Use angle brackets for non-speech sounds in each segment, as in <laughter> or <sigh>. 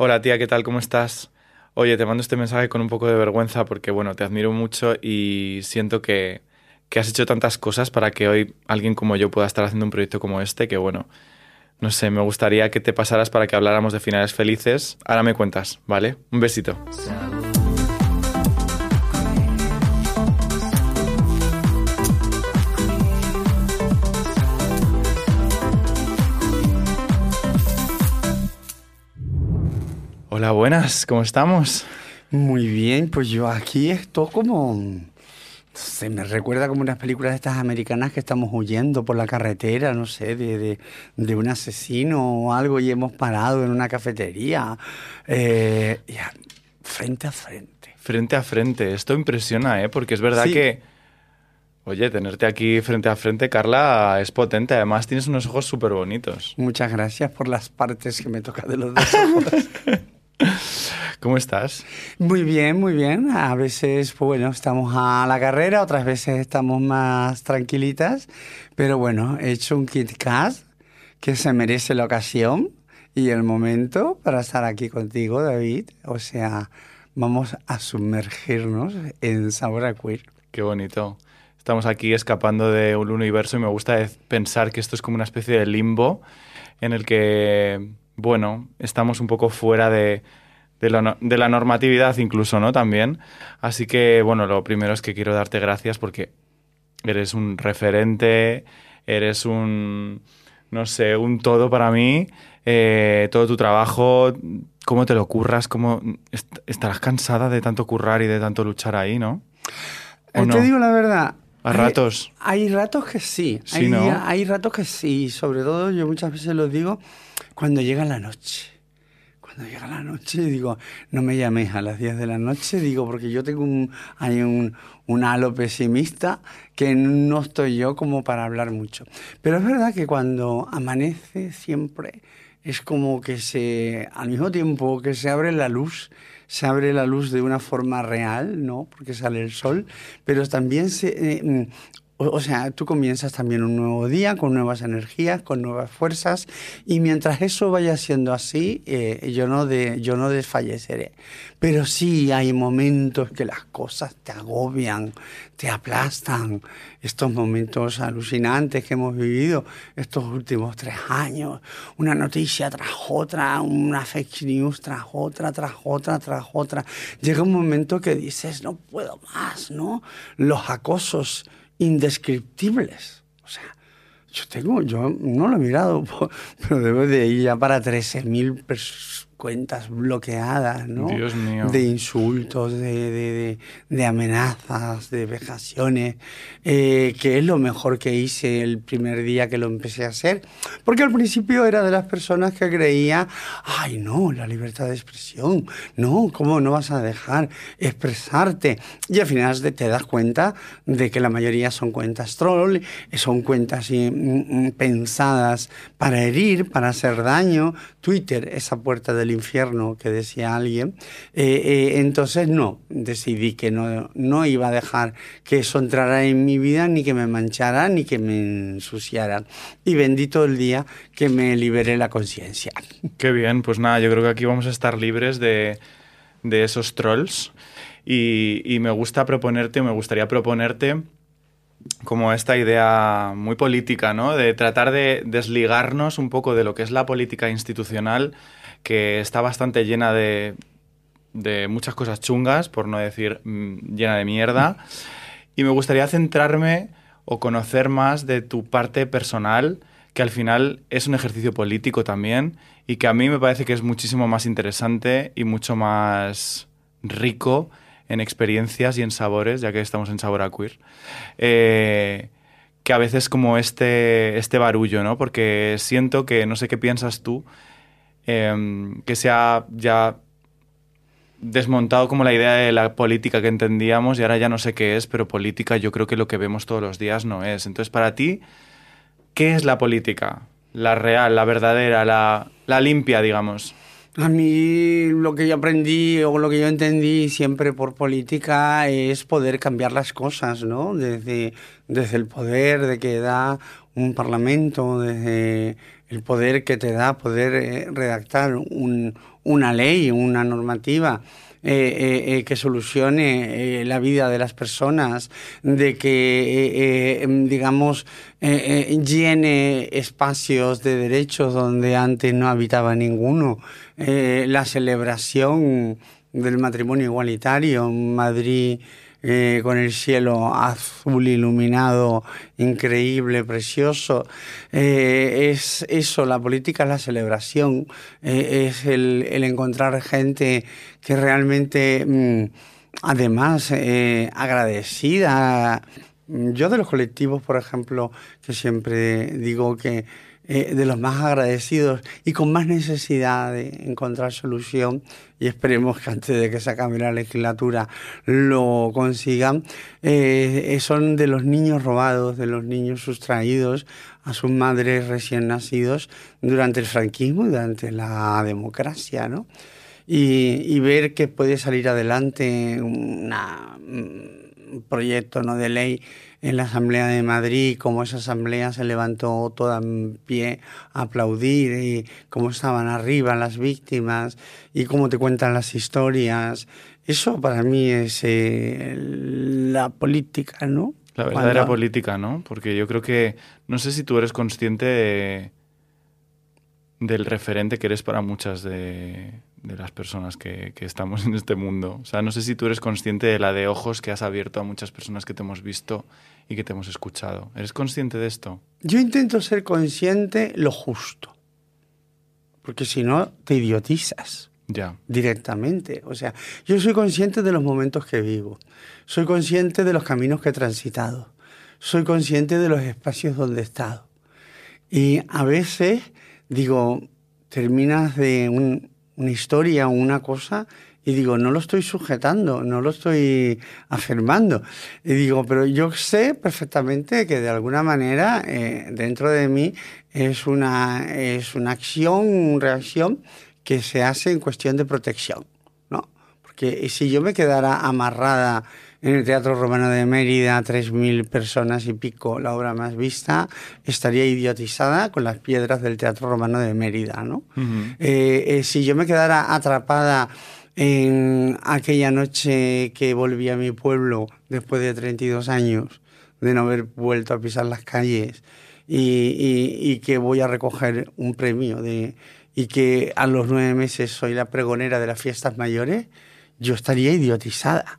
Hola tía, ¿qué tal? ¿Cómo estás? Oye, te mando este mensaje con un poco de vergüenza porque, bueno, te admiro mucho y siento que, que has hecho tantas cosas para que hoy alguien como yo pueda estar haciendo un proyecto como este, que bueno, no sé, me gustaría que te pasaras para que habláramos de finales felices. Ahora me cuentas, ¿vale? Un besito. Hola, buenas, ¿cómo estamos? Muy bien, pues yo aquí estoy como... Se me recuerda como unas películas de estas americanas que estamos huyendo por la carretera, no sé, de, de, un asesino o algo y hemos parado en una cafetería. Eh, frente a frente. Frente a frente. Esto impresiona, ¿eh? Porque es verdad que... Oye, tenerte aquí frente a frente, Carla, es potente. Además, tienes unos ojos súper bonitos. Muchas gracias por las partes que me toca de los dos ojos. <laughs> <laughs> ¿Cómo estás? Muy bien, muy bien. A veces, pues bueno, estamos a la carrera, otras veces estamos más tranquilitas, pero bueno, he hecho un Kit Kat que se merece la ocasión y el momento para estar aquí contigo, David. O sea, vamos a sumergirnos en Sabor a Queer. Qué bonito. Estamos aquí escapando de un universo y me gusta pensar que esto es como una especie de limbo en el que, bueno, estamos un poco fuera de de, la normatividad incluso, ¿no? También. Así que, bueno, lo primero es que quiero darte gracias porque eres un referente, eres un, no sé, un todo para mí. Eh, todo tu trabajo, cómo te lo curras, cómo estarás cansada de tanto currar y de tanto luchar ahí, ¿no? Eh, te digo la verdad. ¿A ratos? Hay ratos que sí. sí hay, ¿no? hay ratos que sí. Sobre todo, yo muchas veces lo digo, cuando llega la noche cuando llega la noche, digo, no me llames a las 10 de la noche, digo, porque yo tengo un, hay un, un halo pesimista que no estoy yo como para hablar mucho. Pero es verdad que cuando amanece siempre es como que se, al mismo tiempo que se abre la luz, se abre la luz de una forma real, ¿no? Porque sale el sol, pero también se, eh, o, sea, tú comienzas también un nuevo día con nuevas energías, con nuevas fuerzas y mientras eso vaya siendo así, eh, yo, no de, yo no desfalleceré. Pero sí hay momentos que las cosas te agobian, te aplastan. Estos momentos alucinantes que hemos vivido estos últimos tres años, una noticia tras otra, una fake news tras otra, tras otra, tras otra. Llega un momento que dices, no puedo más, ¿no? Los acosos indescriptibles. O sea, yo tengo, yo no lo he mirado, <laughs> pero debo de ir ya para 13.000 personas cuentas bloqueadas, ¿no? Dios mío. De insultos, de, de, de, amenazas, de vejaciones, eh, que es lo mejor que hice el primer día que lo empecé a hacer. Porque al principio era de las personas que creía, ay, no, la libertad de expresión, no, ¿cómo no vas a dejar expresarte? Y al final te das cuenta de que la mayoría son cuentas troll, son cuentas mm, mm, pensadas para herir, para hacer daño. Twitter, esa puerta del infierno que decía alguien. Eh, eh, entonces no, decidí que no, no iba a dejar que eso entrara en mi vida, ni que me manchara, ni que me ensuciara. Y bendito el día que me liberé la conciencia. Qué bien, pues nada, yo creo que aquí vamos a estar libres de, de esos trolls. Y, y me gusta proponerte, me gustaría proponerte como esta idea muy política, ¿no? De tratar de desligarnos un poco de lo que es la política institucional que está bastante llena de, de muchas cosas chungas, por no decir mm, llena de mierda. Y me gustaría centrarme o conocer más de tu parte personal, que al final es un ejercicio político también y que a mí me parece que es muchísimo más interesante y mucho más rico en experiencias y en sabores, ya que estamos en Sabor a Queer. Eh, que a veces como este, este barullo, ¿no? Porque siento que, no sé qué piensas tú, Em, que se ha ya desmontado como la idea de la política que entendíamos y ahora ya no sé qué es, pero política yo creo que lo que vemos todos los días no es. Entonces, para ti, ¿qué es la política? La real, la verdadera, la, la limpia, digamos. A mí lo que yo aprendí o lo que yo entendí siempre por política es poder cambiar las cosas, ¿no? Desde, desde el poder de que da un parlamento, desde el poder que te da poder eh, redactar una ley, una normativa. Eh, que solucione la vida de las personas, de que, digamos, llene espacios de derechos donde antes no habitaba ninguno, la celebración del matrimonio igualitario en Madrid eh, con el cielo azul iluminado, increíble, precioso. Eh, es eso, la política es la celebración, eh, es el, encontrar gente que realmente, mm, además, agradecida. Yo de los colectivos, por ejemplo, que siempre digo que eh, de los más agradecidos y con más necesidad de encontrar solución y esperemos que antes de que se acabe la legislatura lo consigan, eh, eh, son de los niños robados, de los niños sustraídos a sus madres recién nacidos durante el franquismo durante la democracia, ¿no? Y, y ver que puede salir adelante una, un proyecto ¿no? de ley en la Asamblea de Madrid, cómo esa asamblea se levantó toda en pie a aplaudir y cómo estaban arriba las víctimas y cómo te cuentan las historias. Eso para mí es eh, la política, ¿no? La verdadera política, ¿no? Porque yo creo que, no sé si tú eres consciente del referente que eres para muchas de, de las personas que, que, estamos en este mundo. O sea, no sé si tú eres consciente de la de ojos que has abierto a muchas personas que te hemos visto y que te hemos escuchado. ¿Eres consciente de esto? Yo intento ser consciente lo justo, porque si no te idiotizas. Ya. Directamente. O sea, yo soy consciente de los momentos que vivo, soy consciente de los caminos que he transitado, soy consciente de los espacios donde he estado. Y a veces digo, terminas de un, una historia o una cosa y digo, no lo estoy sujetando, no lo estoy afirmando. Y digo, pero yo sé perfectamente que de alguna manera eh, dentro de mí es una, es una acción, una reacción que se hace en cuestión de protección, ¿no? Porque si yo me quedara amarrada en el Teatro Romano de Mérida, 3.000 personas y pico, la obra más vista, estaría idiotizada con las piedras del Teatro Romano de Mérida, ¿no? Eh, eh, si yo me quedara atrapada en aquella noche que volví a mi pueblo después de 32 años de no haber vuelto a pisar las calles y, que voy a recoger un premio de, y que a los nueve meses soy la pregonera de las fiestas mayores, yo estaría idiotizada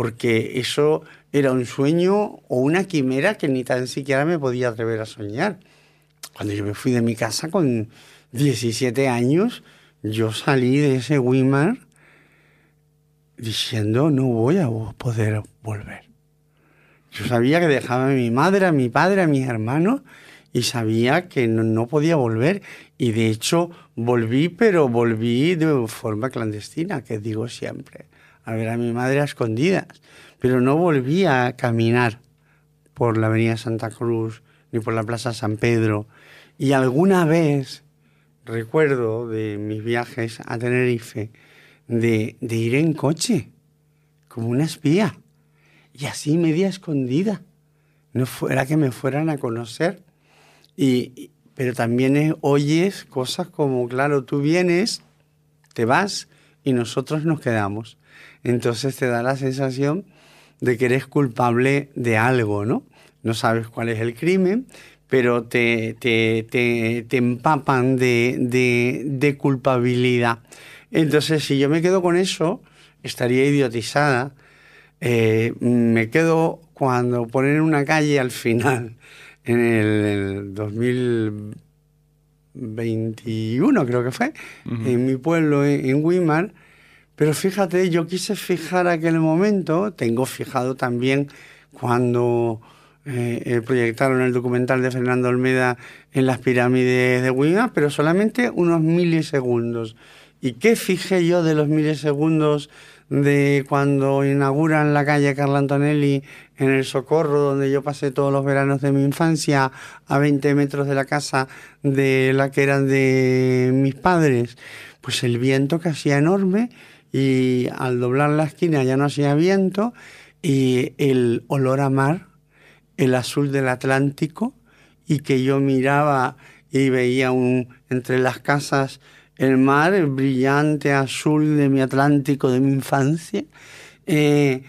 porque eso era un sueño o una quimera que ni tan siquiera me podía atrever a soñar. Cuando yo me fui de mi casa con 17 años, yo salí de ese Wimar diciendo no voy a poder volver. Yo sabía que dejaba a mi madre, a mi padre, a mis hermanos y sabía que no, no, podía volver. Y de hecho volví, pero volví de forma clandestina, que digo siempre a ver a mi madre a escondidas, pero no volví a caminar por la Avenida Santa Cruz ni por la Plaza San Pedro. Y alguna vez recuerdo de mis viajes a Tenerife de, de ir en coche, como una espía, y así media escondida. No fuera que me fueran a conocer. Y, pero también oyes cosas como, claro, tú vienes, te vas y nosotros nos quedamos entonces te da la sensación de que eres culpable de algo, ¿no? No sabes cuál es el crimen, pero te, te, te, empapan de, de, culpabilidad. Entonces, si yo me quedo con eso, estaría idiotizada. Eh, me quedo cuando ponen una calle al final, en el, 2021 creo que fue, en mi pueblo, en, en Weimar, pero fíjate, yo quise fijar aquel momento, tengo fijado también cuando eh, eh, proyectaron el documental de Fernando Olmeda en las pirámides de Huima, pero solamente unos milisegundos. ¿Y qué fijé yo de los milisegundos de cuando inauguran la calle Carla Antonelli en el Socorro, donde yo pasé todos los veranos de mi infancia, a 20 metros de la casa de la que eran de mis padres? Pues el viento que hacía enorme y al doblar la esquina ya no hacía viento y el olor a mar, el azul del Atlántico y que yo miraba y veía un, entre las casas el mar, el brillante azul de mi Atlántico de mi infancia. Eh,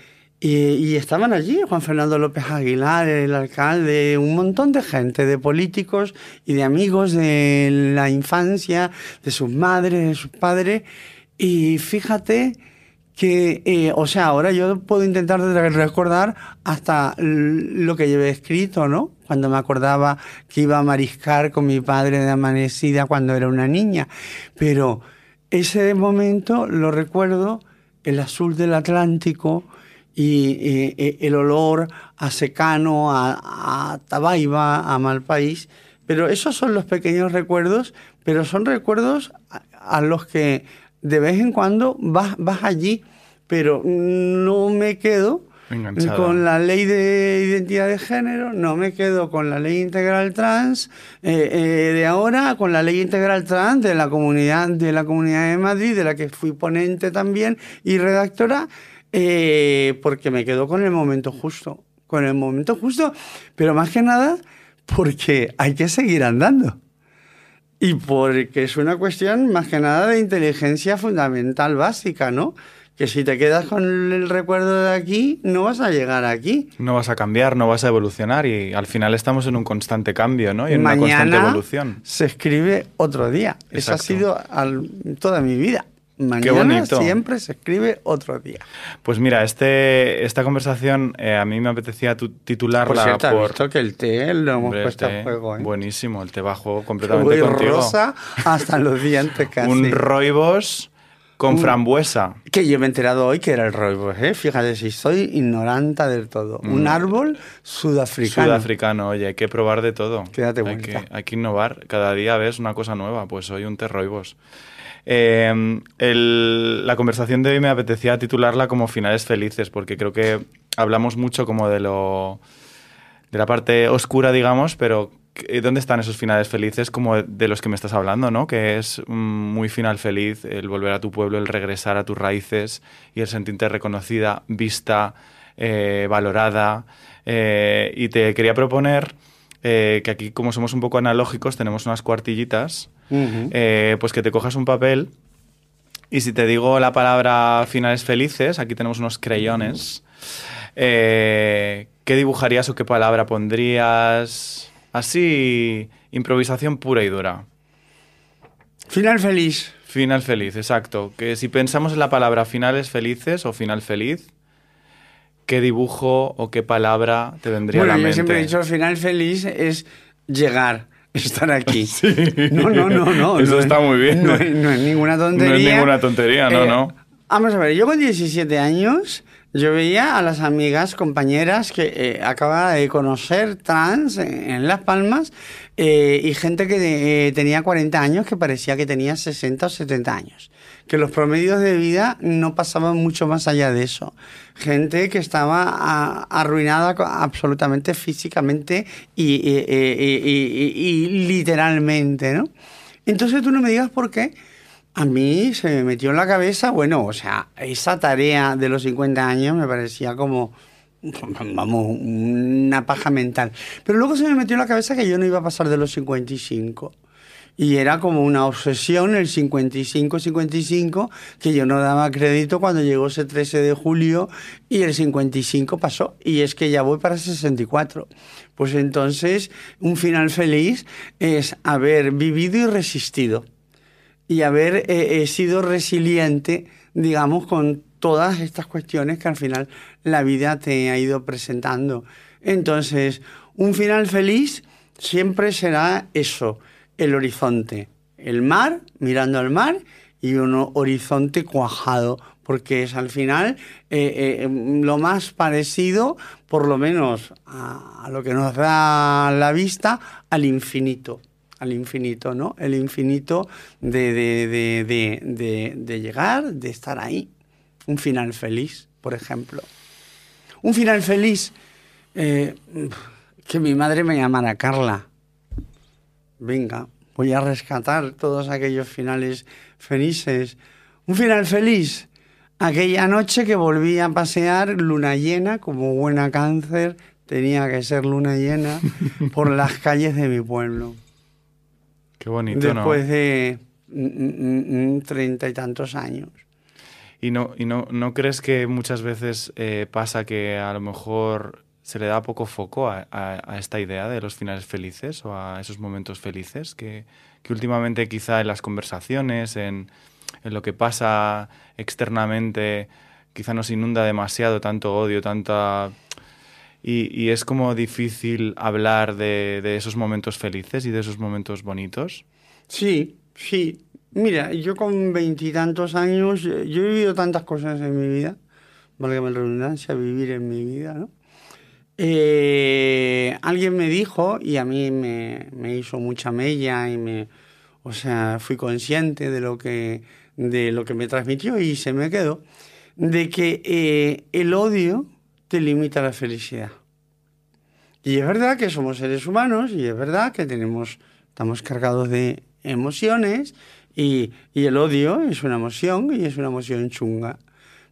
y, estaban allí Juan Fernando López Aguilar, el alcalde, un montón de gente, de políticos y de amigos de la infancia, de sus madres, de sus padres. Y fíjate que, eh, o sea, ahora yo puedo intentar recordar hasta lo que llevé escrito, ¿no? Cuando me acordaba que iba a mariscar con mi padre de amanecida cuando era una niña. Pero ese momento lo recuerdo, el azul del Atlántico, y el olor a secano, a, tabaiba, a mal país. Pero esos son los pequeños recuerdos, pero son recuerdos a, los que de vez en cuando vas, vas allí, pero no me quedo con la ley de identidad de género, no me quedo con la ley integral trans eh, eh, de ahora, con la ley integral trans de la comunidad de la comunidad de Madrid, de la que fui ponente también y redactora, eh, porque me quedo con el momento justo, con el momento justo, pero más que nada porque hay que seguir andando. Y porque es una cuestión más que nada de inteligencia fundamental básica, ¿no? Que si te quedas con el recuerdo de aquí, no vas a llegar aquí. No vas a cambiar, no vas a evolucionar y al final estamos en un constante cambio, ¿no? Y en una constante evolución. Se escribe otro día. Eso ha sido toda mi vida. Mañana siempre se escribe otro día. Pues mira, este, esta conversación eh, a mí me apetecía titularla por... Cierto, visto que el té lo hemos puesto a juego. ¿eh? Buenísimo, el té bajo completamente contigo. rosa hasta los dientes <laughs> casi. Un roibos con frambuesa. Que yo me he enterado hoy que era el roibos, ¿eh? Fíjate si soy ignoranta del todo. Un mm. árbol sudafricano. Sudafricano, oye, hay que probar de todo. Quédate hay que, hay que innovar. Cada día ves una cosa nueva. Pues hoy un té roibos. Eh, la conversación de hoy me apetecía titularla como finales felices, porque creo que hablamos mucho como de lo de la parte oscura, digamos, pero ¿dónde están esos finales felices como de los que me estás hablando, ¿no? Que es muy final feliz el volver a tu pueblo, el regresar a tus raíces y el sentirte reconocida, vista, eh, valorada. Eh, y te quería proponer que aquí, como somos un poco analógicos, tenemos unas cuartillitas eh, pues que te cojas un papel y si te digo la palabra finales felices, aquí tenemos unos creyones, eh, ¿qué dibujarías o qué palabra pondrías? Así, improvisación pura y dura. Final feliz. Final feliz, exacto. Que si pensamos en la palabra finales felices o final feliz, ¿qué dibujo o qué palabra te vendría a la mente? Yo siempre he dicho final feliz es llegar <laughs> estar aquí. <laughs> No, no, no, no. Eso está muy bien. No, es ninguna tontería. No es <laughs> ninguna tontería, no, eh, no. Vamos a ver, yo con 17 años, yo veía a las amigas, compañeras que eh, acababa de conocer trans en, Las Palmas eh, y gente que tenía 40 años que parecía que tenía 60 o 70 años que los promedios de vida no pasaban mucho más allá de eso. Gente que estaba arruinada absolutamente físicamente y, literalmente, ¿no? Entonces tú no me digas por qué. A mí se me metió en la cabeza, bueno, o sea, esa tarea de los 50 años me parecía como, <laughs> vamos, una paja mental. Pero luego se me metió en la cabeza que yo no iba a pasar de los 55 y era como una obsesión el 55-55 que yo no daba crédito cuando llegó ese 13 de julio y el 55 pasó y es que ya voy para 64. Pues entonces un final feliz es haber vivido y resistido y haber eh, eh, sido resiliente, digamos, con todas estas cuestiones que al final la vida te ha ido presentando. Entonces, un final feliz siempre será eso, el horizonte, el mar, mirando al mar y un horizonte cuajado, porque es al final eh, eh, lo más parecido, por lo menos a, lo que nos da la vista, al infinito al infinito, ¿no? El infinito de, de, llegar, de estar ahí. Un final feliz, por ejemplo. Un final feliz, eh, que mi madre me llamara Carla venga, voy a rescatar todos aquellos finales felices. Un final feliz, aquella noche que volví a pasear luna llena, como buena cáncer, tenía que ser luna llena, por las calles de mi pueblo. Qué bonito, Después de treinta y tantos años. ¿Y no, y no, no crees que muchas veces eh, pasa que a lo mejor se le da poco foco a, esta idea de los finales felices o a esos momentos felices? Que, que últimamente quizá en las conversaciones, en, en, lo que pasa externamente, quizá nos inunda demasiado tanto odio, tanta... Y, y es como difícil hablar de, de esos momentos felices y de esos momentos bonitos. Sí, sí, Mira, yo con veintitantos años, eh, yo he vivido tantas cosas en mi vida, valga la redundancia, vivir en mi vida, ¿no? Eh, alguien me dijo, y a mí me, me, hizo mucha mella, y me, o sea, fui consciente de lo que, de lo que me transmitió y se me quedó, de que eh, el odio te limita la felicidad. Y es verdad que somos seres humanos, y es verdad que tenemos, estamos cargados de emociones, y, el odio es una emoción y es una emoción chunga.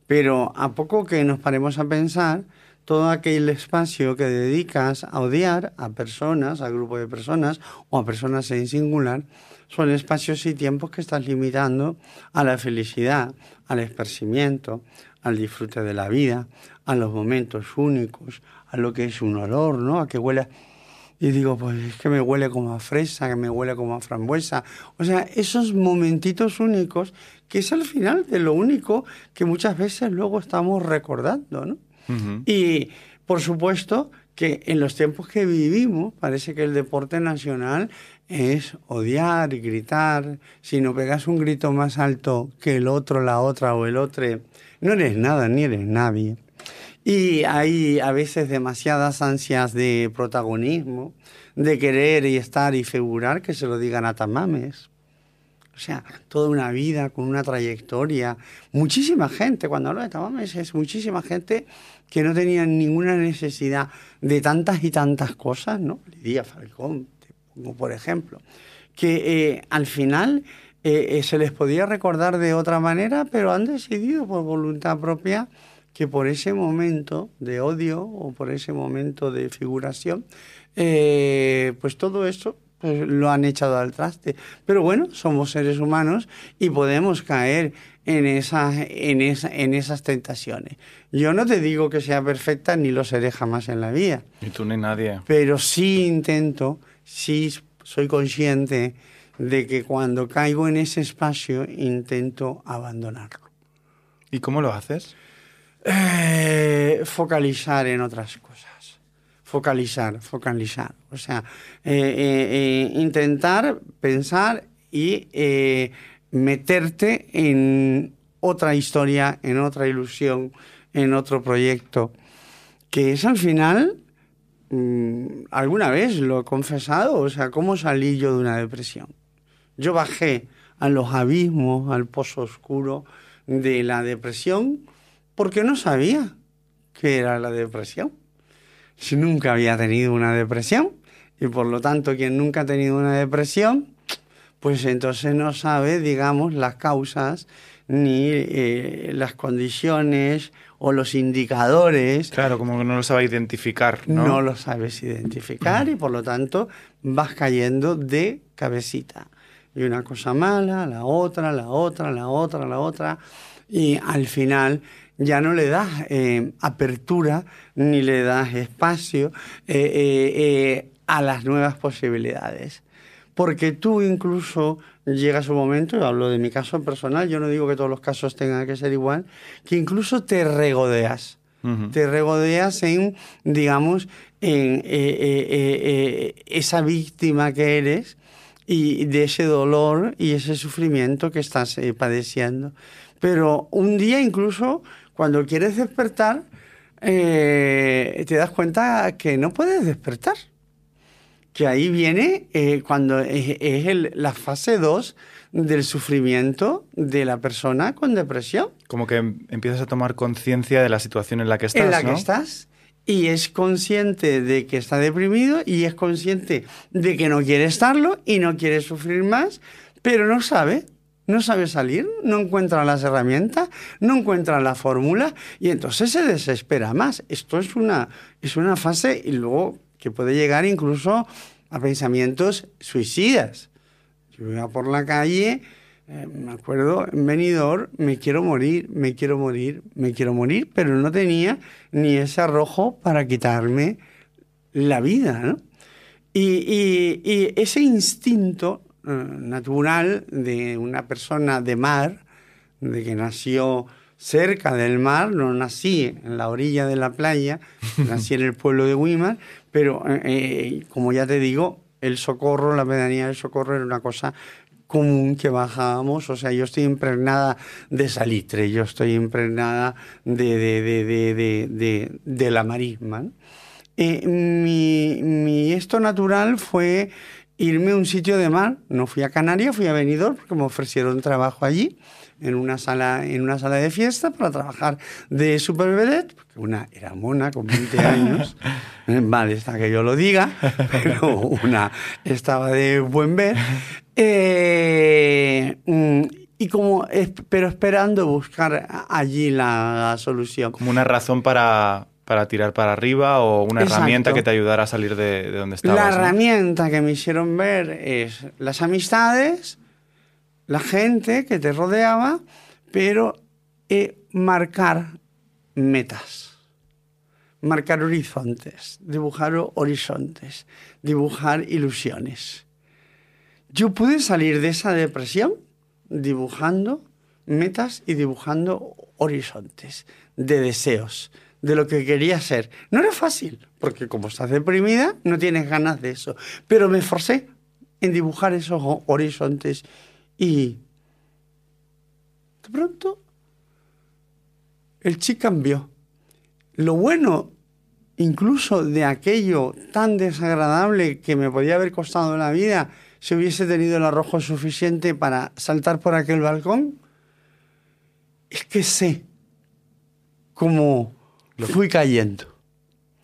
Pero a poco que nos paremos a pensar, todo aquel espacio que dedicas a odiar a personas, a grupos de personas o a personas en singular, son espacios y tiempos que estás limitando a la felicidad, al esparcimiento, al disfrute de la vida, a los momentos únicos, a lo que es un olor, ¿no? A que huela y digo, pues es que me huele como a fresa, que me huele como a frambuesa. O sea, esos momentitos únicos, que es al final de lo único que muchas veces luego estamos recordando, ¿no? Y por supuesto que en los tiempos que vivimos parece que el deporte nacional es odiar y gritar. Si no pegas un grito más alto que el otro, la otra o el otro, no eres nada ni eres nadie. Y hay a veces demasiadas ansias de protagonismo, de querer y estar y figurar que se lo digan a tamames. O sea, toda una vida con una trayectoria. Muchísima gente, cuando hablo de tamames, es muchísima gente que no tenía ninguna necesidad de tantas y tantas cosas, ¿no? Lidia Falcón, como por ejemplo, que eh, al final eh, eh, se les podía recordar de otra manera, pero han decidido por voluntad propia que por ese momento de odio o por ese momento de figuración, eh, pues todo eso pues, lo han echado al traste. Pero bueno, somos seres humanos y podemos caer en, esa, en, esa, en esas tentaciones. Yo no te digo que sea perfecta ni lo seré jamás en la vida. Ni tú ni nadie. Pero sí intento, sí soy consciente de que cuando caigo en ese espacio intento abandonarlo. ¿Y cómo lo haces? Eh, focalizar en otras cosas. Focalizar, focalizar. O sea, eh, eh, intentar pensar y meterte en otra historia, en otra ilusión, en otro proyecto, que es al final, mm, alguna vez lo he confesado, o sea, cómo salí yo de una depresión. Yo bajé a los abismos, al pozo oscuro de la depresión, porque no sabía qué era la depresión. Si nunca había tenido una depresión y por lo tanto quien nunca ha tenido una depresión, pues entonces no sabe, digamos, las causas ni eh, las condiciones o los indicadores. Claro, como que no lo sabe identificar, ¿no? No lo sabes identificar y por lo tanto vas cayendo de cabecita. Y una cosa mala, la otra, la otra, la otra, la otra. Y al final ya no le das eh, apertura ni le das espacio eh, eh, a las nuevas posibilidades. Porque tú incluso llegas un momento, y hablo de mi caso personal, yo no digo que todos los casos tengan que ser igual, que incluso te regodeas. Te regodeas en, digamos, en esa víctima que eres y de ese dolor y ese sufrimiento que estás padeciendo. Pero un día incluso cuando quieres despertar, eh, te das cuenta que no puedes despertar. Que ahí viene eh, cuando es, la fase 2 del sufrimiento de la persona con depresión. Como que empiezas a tomar conciencia de la situación en la que estás. En la que estás. Y es consciente de que está deprimido y es consciente de que no quiere estarlo y no quiere sufrir más, pero no sabe no sabe salir, no encuentra las herramientas, no encuentra la fórmula y entonces se desespera más. Esto es una, es una fase y luego que puede llegar incluso a pensamientos suicidas. Yo iba por la calle, eh, me acuerdo, en venidor, me quiero morir, me quiero morir, me quiero morir, pero no tenía ni ese arrojo para quitarme la vida. Y, ese instinto natural de una persona de mar, de que nació cerca del mar, no nací en la orilla de la playa, <laughs> nací en el pueblo de Weimar, pero eh, eh, como ya te digo, el socorro, la pedanía del socorro era una cosa común que bajábamos, o sea, yo estoy impregnada de salitre, yo estoy impregnada de, de, de, de la marisma. mi, mi, esto natural fue irme a un sitio de mar, no fui a Canarias, fui a Benidorm porque me ofrecieron trabajo allí en una sala, en una sala de fiesta para trabajar de super porque una era mona con 20 <laughs> años, eh, vale, está que yo lo diga, <laughs> pero una estaba de buen ver, eh, mm, y como, pero esperando buscar allí la, solución. Como una razón para, para tirar para arriba o una herramienta que te ayudara a salir de, donde estabas. La herramienta que me hicieron ver es las amistades, la gente que te rodeaba, pero eh, marcar metas, marcar horizontes, dibujar horizontes, dibujar ilusiones. Yo pude salir de esa depresión dibujando metas y dibujando horizontes de deseos, de lo que quería ser. No era fácil, porque como estás deprimida, no tienes ganas de eso. Pero me esforcé en dibujar esos horizontes y de pronto el chi cambió. Lo bueno incluso de aquello tan desagradable que me podía haber costado la vida si hubiese tenido el arrojo suficiente para saltar por aquel balcón, es que sé cómo fui cayendo.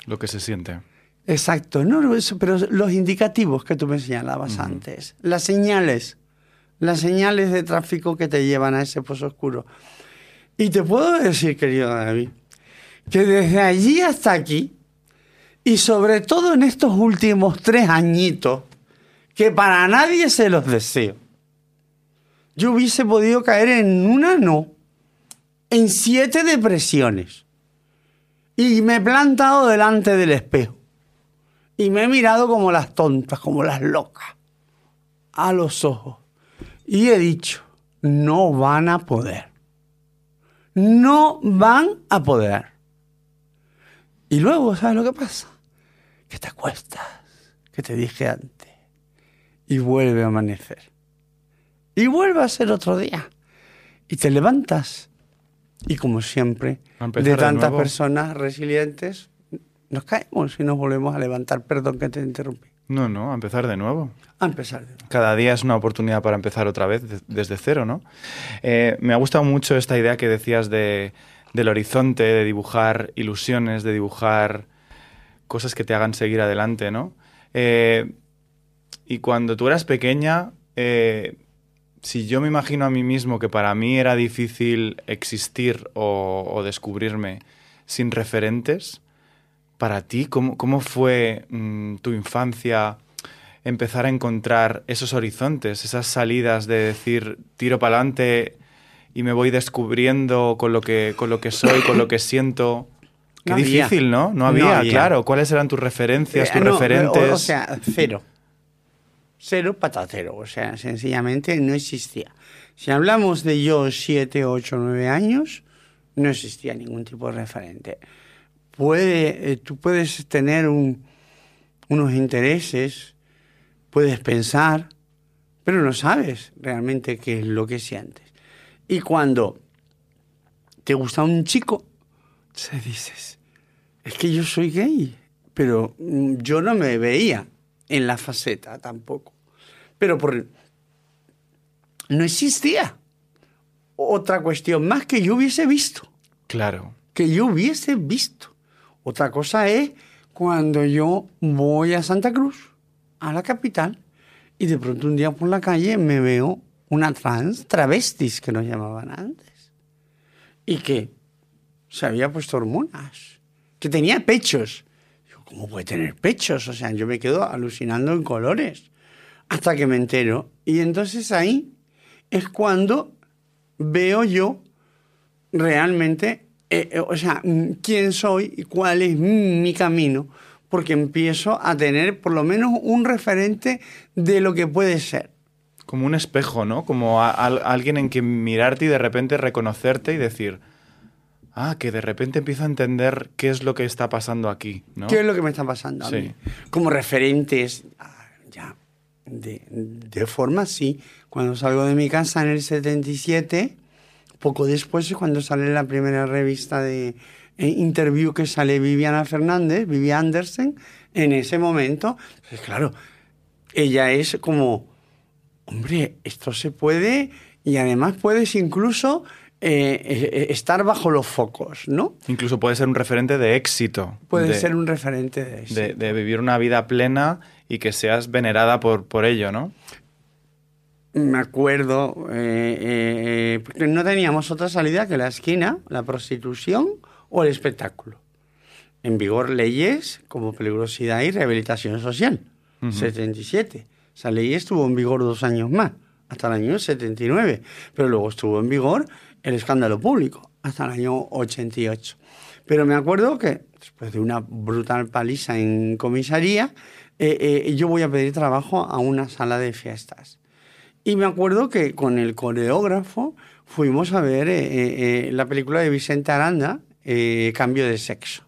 Lo que se siente. Exacto, no, pero los indicativos que tú me señalabas antes, las señales las señales de tráfico que te llevan a ese pozo oscuro. Y te puedo decir, querido David, que desde allí hasta aquí, y sobre todo en estos últimos tres añitos, que para nadie se los deseo, yo hubiese podido caer en una no, en siete depresiones. Y me he plantado delante del espejo. Y me he mirado como las tontas, como las locas, a los ojos. Y he dicho, no van a poder. No van a poder. Y luego, ¿sabes lo que pasa? Que te acuestas, que te dije antes, y vuelve a amanecer. Y vuelve a ser otro día. Y te levantas. Y como siempre, de tantas personas resilientes, nos caemos y nos volvemos a levantar. Perdón que te interrumpí. No, no, a empezar de nuevo. A empezar de nuevo. Cada día es una oportunidad para empezar otra vez desde cero, ¿no? Eh, me ha gustado mucho esta idea que decías de, del horizonte, de dibujar ilusiones, de dibujar cosas que te hagan seguir adelante, ¿no? Eh, y cuando tú eras pequeña, eh, si yo me imagino a mí mismo que para mí era difícil existir o descubrirme sin referentes, para ti, ¿cómo, fue mm, tu infancia empezar a encontrar esos horizontes, esas salidas de decir tiro para adelante y me voy descubriendo con lo que, con lo que soy, con lo que siento? Qué difícil, ¿no? ¿no? había, claro. ¿Cuáles eran tus referencias, tus eh, referentes? O, sea, cero. Cero patatero. O sea, sencillamente no existía. Si hablamos de yo siete, ocho, nueve años, no existía ningún tipo de referente puede, eh, tú puedes tener unos intereses, puedes pensar, pero no sabes realmente qué es lo que sientes. Y cuando te gusta un chico, te dices, es que yo soy gay, pero mm, yo no me veía en la faceta tampoco. Pero por... no existía otra cuestión más que yo hubiese visto. Claro. Que yo hubiese visto. Otra cosa es cuando yo voy a Santa Cruz, a la capital, y de pronto un día por la calle me veo una trans, travestis que nos llamaban antes, y que se había puesto hormonas, que tenía pechos. Digo, ¿cómo puede tener pechos? O sea, yo me quedo alucinando en colores. Hasta que me entero. Y entonces ahí es cuando veo yo realmente, eh, eh, o sea, mm, quién soy y cuál es mi camino, porque empiezo a tener por lo menos un referente de lo que puede ser. Como un espejo, ¿no? Como a- a- alguien en que mirarte y de repente reconocerte y decir, ah, que de repente empiezo a entender qué es lo que está pasando aquí, ¿no? ¿Qué es lo que me está pasando a Sí. mí? Como referentes, de, de forma sí. Cuando salgo de mi casa en el 77, poco después es cuando sale la primera revista de eh, interview que sale Viviana Fernández, Vivian Andersen, en ese momento, pues claro, ella es como, hombre, esto se puede y además puedes incluso eh, eh, estar bajo los focos, ¿no? Incluso puede ser un referente de éxito. Puede de- ser un referente de eso. de, de vivir una vida plena y que seas venerada por, por ello, ¿no? Me acuerdo, eh, eh, eh, porque no teníamos otra salida que la esquina, la prostitución o el espectáculo. En vigor leyes como peligrosidad y rehabilitación social, 77. Esa ley estuvo en vigor dos años más, hasta el año 79, pero luego estuvo en vigor el escándalo público, hasta el año 88. Pero me acuerdo que después de una brutal paliza en comisaría, eh, eh, yo voy a pedir trabajo a una sala de fiestas. Y me acuerdo que con el coreógrafo fuimos a ver eh, eh, eh, la película de Vicente Aranda, eh, Cambio de Sexo.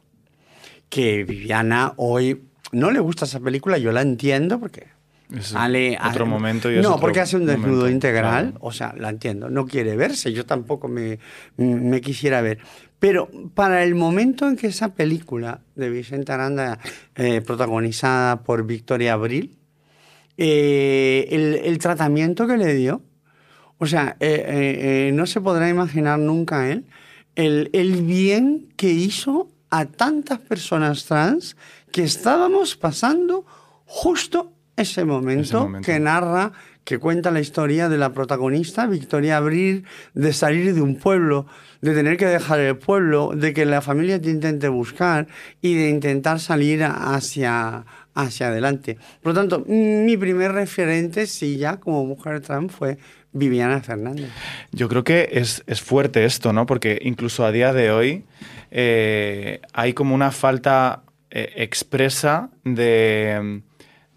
Que Viviana hoy no le gusta esa película, yo la entiendo porque Es sale- otro a- momento y es no, otro porque hace un desnudo momento, integral, o sea, la entiendo, no quiere verse, yo tampoco me, me quisiera ver. Pero para el momento en que esa película de Vicente Aranda, eh, protagonizada por Victoria Abril, eh, el, el tratamiento que le dio, o sea, eh, no se podrá imaginar nunca él el, el bien que hizo a tantas personas trans que estábamos pasando justo ese momento, Ese momento. que narra, que cuenta la historia de la protagonista, Victoria Abril, de salir de un pueblo, de tener que dejar el pueblo, de que la familia te intente buscar y de intentar salir hacia, hacia adelante. Por lo tanto, mi primer referente, sí, ya como mujer trans, fue Viviana Fernández. Yo creo que es, es fuerte esto, ¿no? Porque incluso a día de hoy eh, hay como una falta eh, expresa de,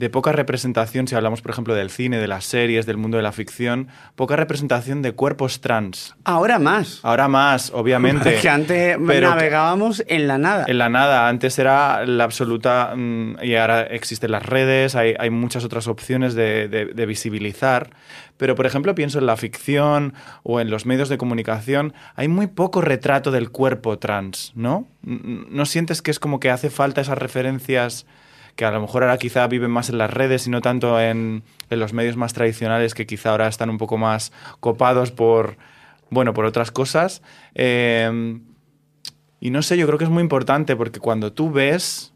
de poca representación, si hablamos, por ejemplo, del cine, de las series, del mundo de la ficción, poca representación de cuerpos trans. Ahora más. Ahora más, obviamente. <laughs> que antes pero navegábamos en la nada. En la nada, antes era la absoluta mm, y ahora existen las redes, hay, hay muchas otras opciones de, de- de visibilizar, pero por ejemplo pienso en la ficción o en los medios de comunicación, hay muy poco retrato del cuerpo trans, ¿no? ¿No sientes que es como que hace falta esas referencias que a lo mejor ahora quizá viven más en las redes y no tanto en, en los medios más tradicionales que quizá ahora están un poco más copados por, bueno, por otras cosas? Eh, y no sé, yo creo que es muy importante porque cuando tú ves,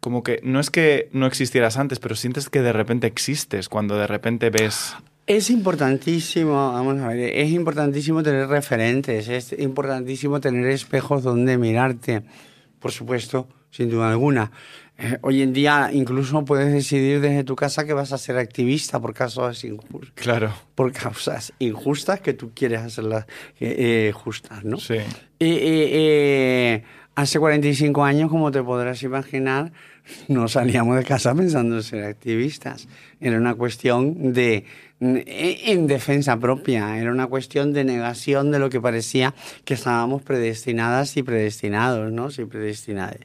como que no es que no existieras antes, pero sientes que de repente existes cuando de repente ves. Es importantísimo, vamos a ver, es importantísimo tener referentes, es importantísimo tener espejos donde mirarte, por supuesto, sin duda alguna. Eh, hoy en día incluso puedes decidir desde tu casa que vas a ser activista por causas injustas, Claro. por causas injustas que tú quieres hacerlas eh, eh, justas, ¿no? Sí. Y hace 45 años, como te podrás imaginar, no salíamos de casa pensando en ser activistas. Era una cuestión de en defensa propia, era una cuestión de negación de lo que parecía que estábamos predestinadas y predestinados, ¿no? Sí, predestinadas.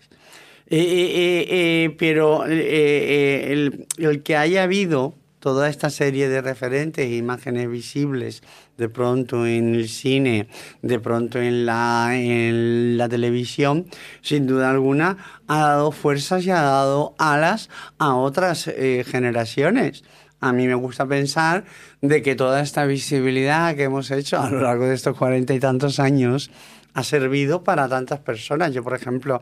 Eh, eh, eh, pero el, que haya habido toda esta serie de referentes imágenes visibles de pronto en el cine, de pronto en la, en televisión, sin duda alguna ha dado fuerzas y ha dado alas a otras eh, generaciones. A mí me gusta pensar de que toda esta visibilidad que hemos hecho a lo largo de estos cuarenta y tantos años ha servido para tantas personas. Yo, por ejemplo,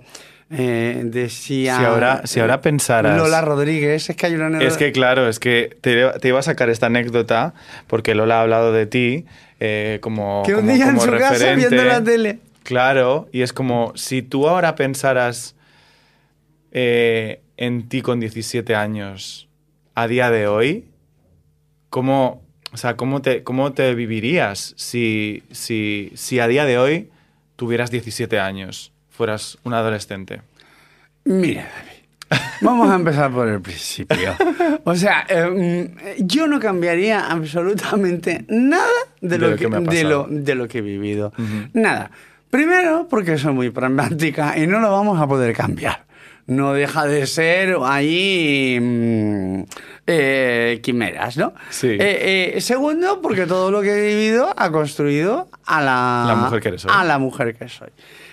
eh, decía... Si ahora, si ahora pensaras. Lola Rodríguez, es que hay una... Es que claro, es que te, te iba a sacar esta anécdota porque Lola ha hablado de ti eh, como, Que un como- día en su casa viendo la tele. Claro, y es como si tú ahora pensaras eh, en ti con 17 años, a día de hoy, ¿cómo, o sea, cómo, te, cómo te vivirías si, si, si a día de hoy tuvieras 17 años, fueras un adolescente? Mira, David, vamos a empezar por el principio. O sea, eh, yo no cambiaría absolutamente nada de, lo, que, de, lo, de lo que he vivido. Nada. Primero, porque soy muy pragmática y no lo vamos a poder cambiar. No deja de ser ahí mm, eh, quimeras, ¿no? Sí. Eh, eh, segundo, porque todo lo que he vivido ha construido a la, La mujer que eres hoy. A la mujer que soy.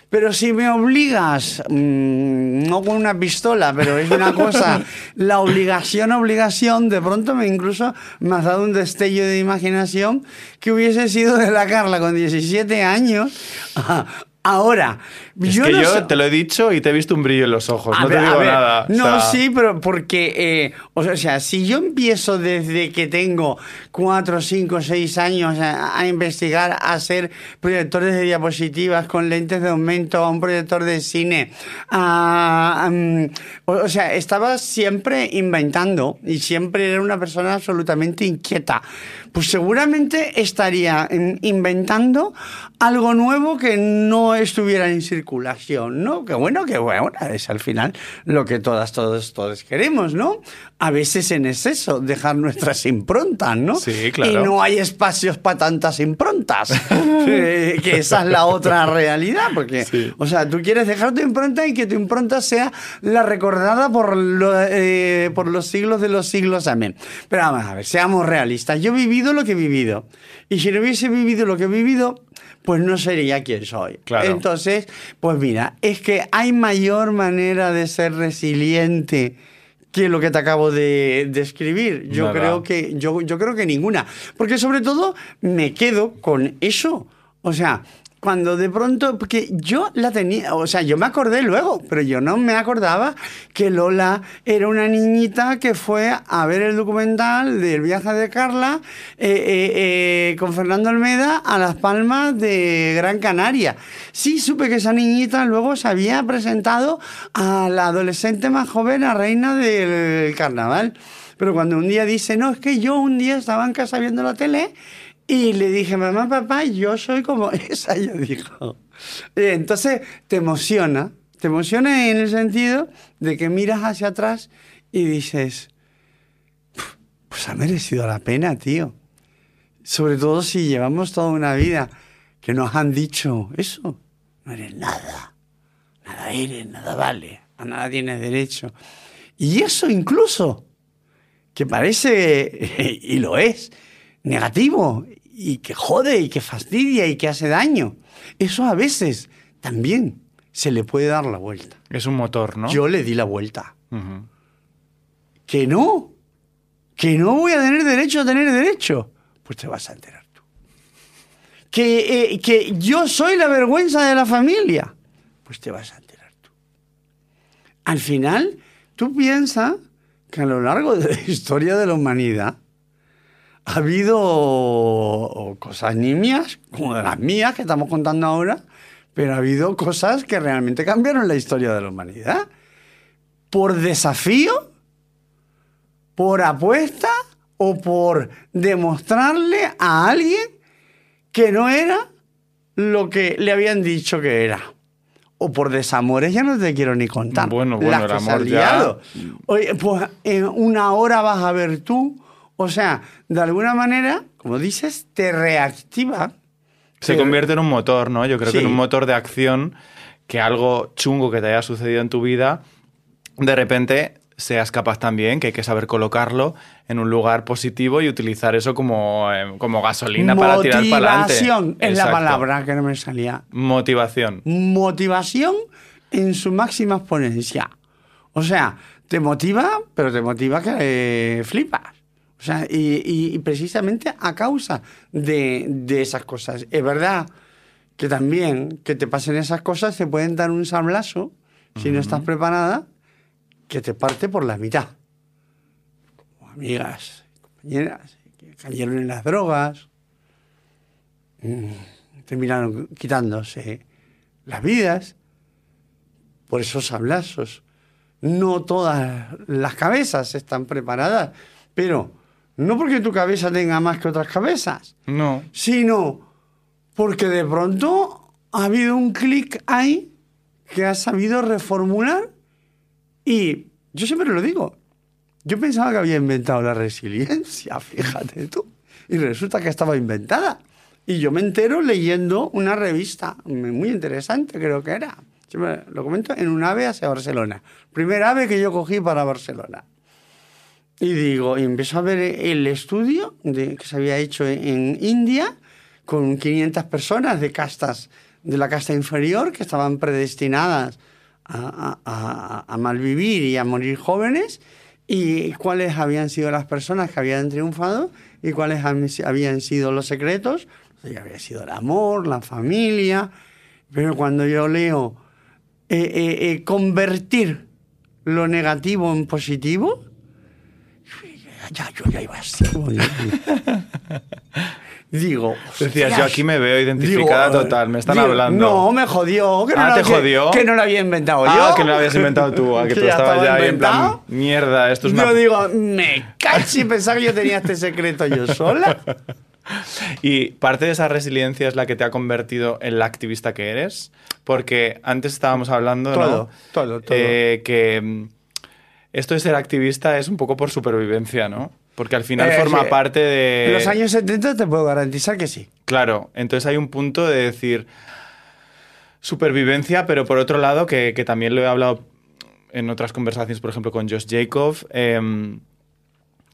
Pero si me obligas, mmm, no con una pistola, pero es una cosa, <laughs> la obligación, obligación, de pronto me incluso me has dado un destello de imaginación que hubiese sido de la Carla con 17 años. <laughs> Ahora, es yo que no yo te lo he dicho y te he visto un brillo en los ojos, a no ver, te digo ver, nada. o No, sea, sí, pero porque, eh, o sea, o si yo empiezo desde que tengo cuatro, cinco, seis años a, a investigar, a hacer proyectores de diapositivas con lentes de aumento, a un proyector de cine, a, mm, o, o sea, estaba siempre inventando y siempre era una persona absolutamente inquieta. Pues seguramente estaría inventando algo nuevo que no estuviera en circulación, ¿no? Que bueno, que bueno, es al final lo que todas, todos, todos queremos, ¿no? A veces en exceso, dejar nuestras improntas, ¿no? Sí, claro. Y no hay espacios para tantas improntas, <laughs> Eh, <laughs> que esa es la otra realidad, porque, Sí. o sea, tú quieres dejar tu impronta y que tu impronta sea la recordada por, lo- eh, por los siglos de los siglos, amén. Pero vamos a ver, seamos realistas, yo he vivido lo que he vivido, y si no hubiese vivido lo que he vivido, pues no sería quien soy. Claro. Entonces, pues mira, es que hay mayor manera de ser resiliente que lo que te acabo de describir. Yo creo que yo, yo creo que ninguna, porque sobre todo me quedo con eso. O sea, cuando de pronto, porque yo la tenía, o sea, yo me acordé luego, pero yo no me acordaba que Lola era una niñita que fue a ver el documental del viaje de Carla eh, eh, eh, con Fernando Almeda a Las Palmas de Gran Canaria. Sí, supe que esa niñita luego se había presentado a la adolescente más joven, a reina del carnaval. Pero cuando un día dice, no, es que yo un día estaba en casa viendo la tele y le dije, mamá, papá, yo soy como <laughs> esa, ella dijo. Eh, Entonces te emociona, te emociona en el sentido de que miras hacia atrás y dices, "Puf, pues ha merecido la pena, tío. Sobre todo si llevamos toda una vida que nos han dicho eso, no eres nada, nada eres, nada vale, a nada tienes derecho. Y eso incluso, que parece, <laughs> y lo es, negativo, y que jode, y que fastidia, y que hace daño, eso a veces también se le puede dar la vuelta. Es un motor, ¿no? Yo le di la vuelta. Que no, que no voy a tener derecho a tener derecho. Pues te vas a enterar tú. Que, eh, que yo soy la vergüenza de la familia. Pues te vas a enterar tú. Al final, tú piensas que a lo largo de la <laughs> historia de la humanidad ha habido cosas nimias, como las mías que estamos contando ahora, pero ha habido cosas que realmente cambiaron la historia de la humanidad. Por desafío, por apuesta o por demostrarle a alguien que no era lo que le habían dicho que era. O por desamores, ya no te quiero ni contar. Bueno, bueno, las el que amor ya-. Oye, pues en una hora vas a ver tú. O sea, de alguna manera, como dices, te reactiva. Se Te- convierte en un motor, ¿no? Yo creo que en un motor de acción que algo chungo que te haya sucedido en tu vida, de repente seas capaz también, que hay que saber colocarlo en un lugar positivo y utilizar eso como, eh, como gasolina para tirar para adelante. Motivación es la palabra que no me salía. Motivación. motivación en su máxima exponencia. O sea, te motiva, pero te motiva que eh, flipas. O sea, y, y- y precisamente a causa de, de esas cosas. Es verdad que también que te pasen esas cosas te pueden dar un sablazo, si no estás preparada, que te parte por la mitad. Como amigas, compañeras, que cayeron en las drogas, mm, terminaron quitándose las vidas por esos sablazos. no todas las cabezas están preparadas, pero no porque tu cabeza tenga más que otras cabezas, No. sino porque de pronto ha habido un clic ahí que has sabido reformular y yo siempre lo digo, yo pensaba que había inventado la resiliencia, <laughs> fíjate tú, y resulta que estaba inventada. Y yo me entero leyendo una revista muy interesante, creo que era. Siempre lo comento en un ave hacia Barcelona. Primer ave que yo cogí para Barcelona. Y digo, y empiezo a ver el estudio de, que se había hecho en India con 500 personas de castas, de la casta inferior, que estaban predestinadas a, a, a, a malvivir y a morir jóvenes, y cuáles habían sido las personas que habían triunfado y cuáles habían sido los secretos. Ya había sido el amor, la familia, pero cuando yo leo eh, eh, eh, convertir lo negativo en positivo, ya, yo ya iba así. Digo, Decías, yo aquí me veo identificada Digo, total, me están digo, hablando. No, me jodió. Que no Ah, lo- ¿te que- jodió? Que no lo había inventado Ah, yo. que no lo habías inventado tú, a que <laughs> tú ya estabas estaba ya ahí en plan, mierda, esto es Yo digo, me cacho y pensaba que yo tenía este secreto yo sola. <laughs> Y parte de esa resiliencia es la que te ha convertido en la activista que eres, porque antes estábamos hablando, ¿no? Todo, todo, todo. Eh, que esto de ser activista es un poco por supervivencia, ¿no? Porque al final Eh, forma sí. parte de... En los años 70 te puedo garantizar que sí. Claro, entonces hay un punto de decir supervivencia, pero por otro lado, que, que también lo he hablado en otras conversaciones, por ejemplo, con Josh Jacob, em,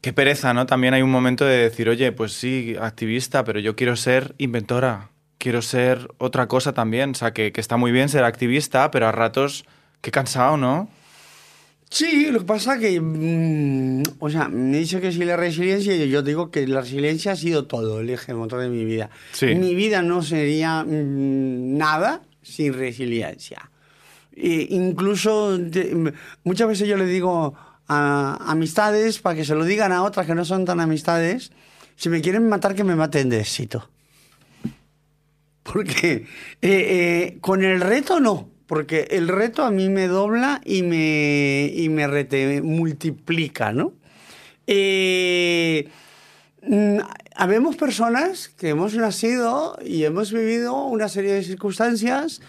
qué pereza, ¿no? También hay un momento de decir, oye, pues sí, activista, pero yo quiero ser inventora, quiero ser otra cosa también, o sea, que, que está muy bien ser activista, pero a ratos, qué cansado, ¿no? Sí, lo que pasa que, mm, o sea, me dice que sí la resiliencia y yo digo que la resiliencia ha sido todo el eje motor de mi vida. Sí. Mi vida no sería mm, nada sin resiliencia. E incluso de- m- muchas veces yo le digo a amistades para que se lo digan a otras que no son tan amistades, si me quieren matar que me maten de éxito. Porque eh, eh, con el reto no, porque el reto a mí me dobla y me, y me rete, multiplica, ¿no? Eh, mm, habemos personas que hemos nacido y hemos vivido una serie de circunstancias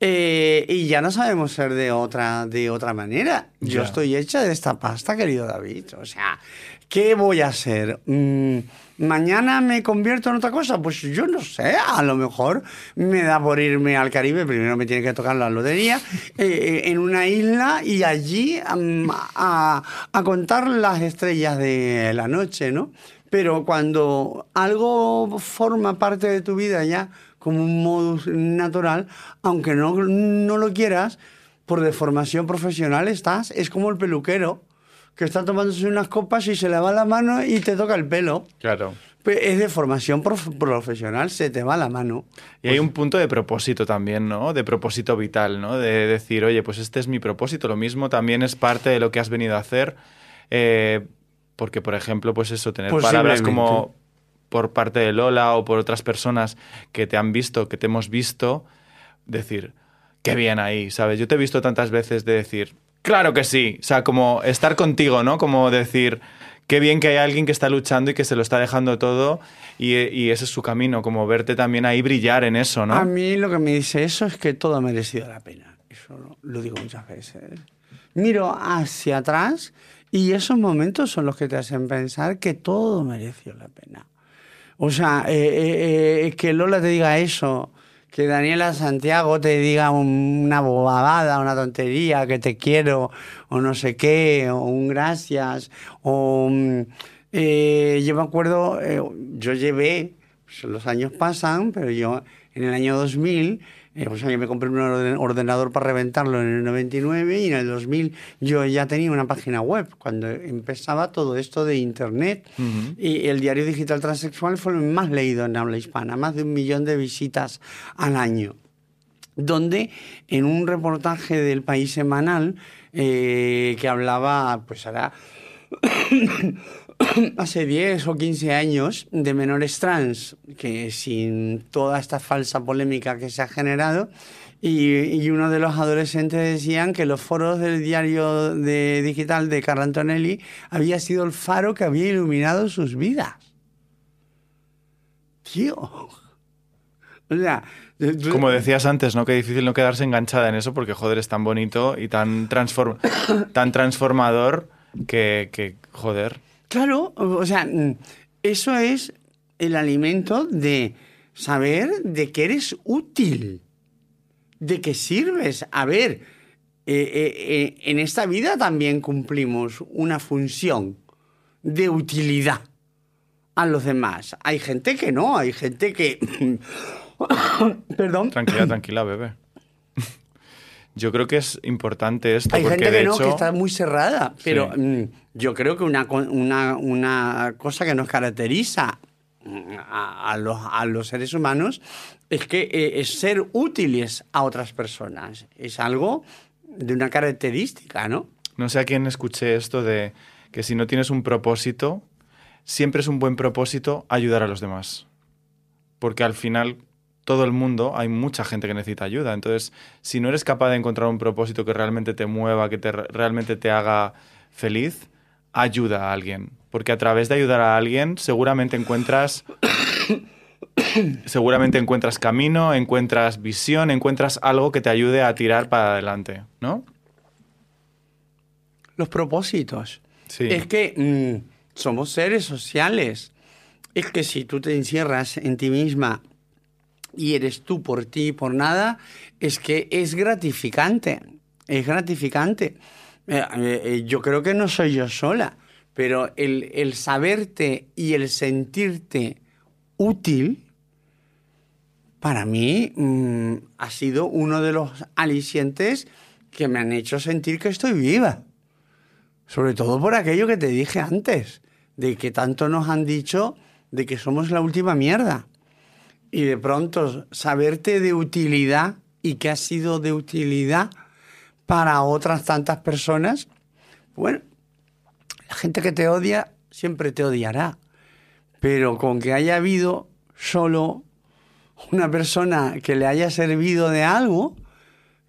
eh, y ya no sabemos ser de otra, de otra manera. Yo estoy hecha de esta pasta, querido David. O sea, ¿qué voy a hacer? Mm, ¿Mañana me convierto en otra cosa? Pues yo no sé, a lo mejor me da por irme al Caribe, primero me tiene que tocar la lotería, <laughs> eh, eh, en una isla y allí a contar las estrellas de la noche, ¿no? Pero cuando algo forma parte de tu vida ya como un modus natural, aunque no, no lo quieras, por deformación profesional estás, es como el peluquero que está tomándose unas copas y se le va la mano y te toca el pelo. Claro. Pues es de formación prof- profesional, se te va la mano. Y hay un punto de propósito también, ¿no? De propósito vital, ¿no? De decir, oye, pues este es mi propósito. Lo mismo también es parte de lo que has venido a hacer. eh, porque, por ejemplo, pues eso, tener palabras como por parte de Lola o por otras personas que te han visto, que te hemos visto, decir, qué bien ahí, ¿sabes? Yo te he visto tantas veces de decir, claro que sí. O sea, como estar contigo, ¿no? Como decir, qué bien que hay alguien que está luchando y que se lo está dejando todo y, y ese es su camino, como verte también ahí brillar en eso, ¿no? A mí lo que me dice eso es que todo ha merecido la pena. Eso lo- lo digo muchas veces. Miro hacia atrás y esos momentos son los que te hacen pensar que todo mereció la pena. O sea, eh, eh, eh, que Lola te diga eso, que Daniela Santiago te diga un- una bobada, una tontería, que te quiero, o no sé qué, o un gracias, o... mm, eh, yo me acuerdo, eh, yo llevé, pues, los años pasan, pero yo en el año 2000, eh, o sea, yo me compré un orden- ordenador para reventarlo en el 99 y en el 2000 yo ya tenía una página web, cuando empezaba todo esto de Internet. Y el diario digital transexual fue el más leído en habla hispana, más de un millón de visitas al año donde en un reportaje del País Semanal eh, que hablaba, pues ahora, <clears throat> hace 10 o 15 años de menores trans, que sin toda esta falsa polémica que se ha generado, y, uno de los adolescentes decían que los foros del diario de, digital de Carla Antonelli había sido el faro que había iluminado sus vidas. Tío. O sea, como decías antes, ¿no? Qué difícil no quedarse enganchada en eso porque, joder, es tan bonito y tan, tan transformador que, joder. Claro, o sea, mm, eso es el alimento de saber de que eres útil, de que sirves. A ver, eh, eh, eh, en esta vida también cumplimos una función de utilidad a los demás. Hay gente que no, hay gente que... <coughs> Perdón. Tranquila, tranquila, bebé. Yo creo que es importante esto. Hay porque gente de que no, hecho... que está muy cerrada, pero mm, yo creo que una, una, una, cosa que nos caracteriza mm, a, los, a los, seres humanos es que eh, es ser útiles a otras personas. Es algo de una característica, ¿no? No sé a quién escuché esto de que si no tienes un propósito, siempre es un buen propósito ayudar a los demás. Porque al final todo el mundo, hay mucha gente que necesita ayuda. Entonces, si no eres capaz de encontrar un propósito que realmente te mueva, que te, realmente te haga feliz, ayuda a alguien. Porque a través de ayudar a alguien, seguramente encuentras. seguramente encuentras camino, encuentras visión, encuentras algo que te ayude a tirar para adelante, ¿no? Los propósitos. Es que mm, somos seres sociales. Es que si tú te encierras en ti misma y eres tú por ti y por nada, es que es gratificante, es gratificante. Eh, eh, yo creo que no soy yo sola, pero el, saberte y el sentirte útil, para mí mm, ha sido uno de los alicientes que me han hecho sentir que estoy viva. Sobre todo por aquello que te dije antes, de que tanto nos han dicho de que somos la última mierda y de pronto saberte de utilidad y que ha sido de utilidad para otras tantas personas, bueno, la gente que te odia siempre te odiará, pero con que haya habido solo una persona que le haya servido de algo,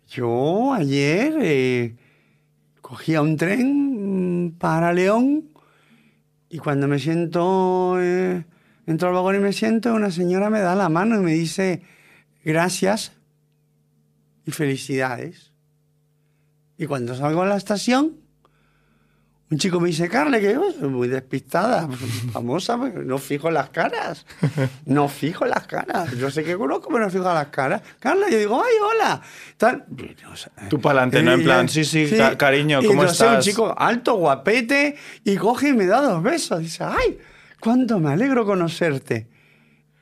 yo ayer eh, cogía un tren para León y cuando me siento... Eh, Entro al vagón y me siento, una señora me da la mano y me dice gracias y felicidades. Y cuando salgo a la estación, un chico me dice, Carle, que yo soy muy despistada, <laughs> famosa, no fijo las caras. No fijo las caras. Yo sé que conozco, pero no fijo las caras. Carla, yo digo, ay, hola. Tal. Tú para adelante, ¿no? En plan, sí, sí, cariño, ¿cómo y estás? un chico alto, guapete, y coge y me da dos besos. Dice, ay, ¿cuánto me alegro conocerte?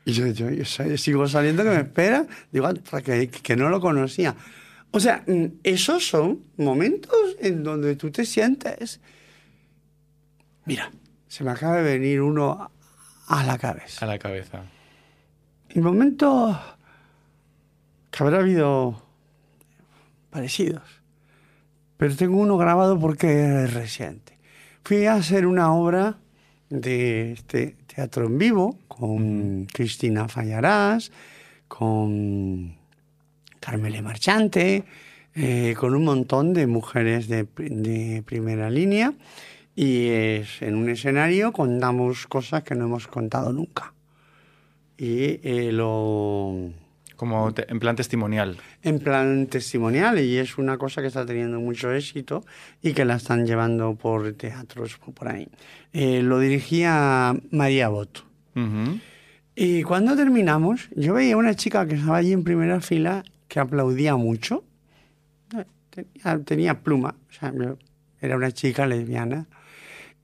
Y yo, yo, sigo saliendo que me espera, digo, que, que no lo conocía. O sea, mm, esos son momentos en donde tú te sientes... Mira, se me acaba de venir uno a la cabeza. A la cabeza. En momentos que habrá habido parecidos, pero tengo uno grabado porque es reciente. Fui a hacer una obra de este teatro en vivo con Cristina Fallarás, con Carmele Marchante, eh, con un montón de mujeres de, primera línea y en un escenario contamos cosas que no hemos contado nunca. Y eh, lo como en plan testimonial. En plan testimonial, y es una cosa que está teniendo mucho éxito y que la están llevando por teatros por ahí. Eh, lo dirigía María Boto. Y cuando terminamos, yo veía una chica que estaba allí en primera fila que aplaudía mucho. Tenía, tenía pluma, o sea, era una chica lesbiana.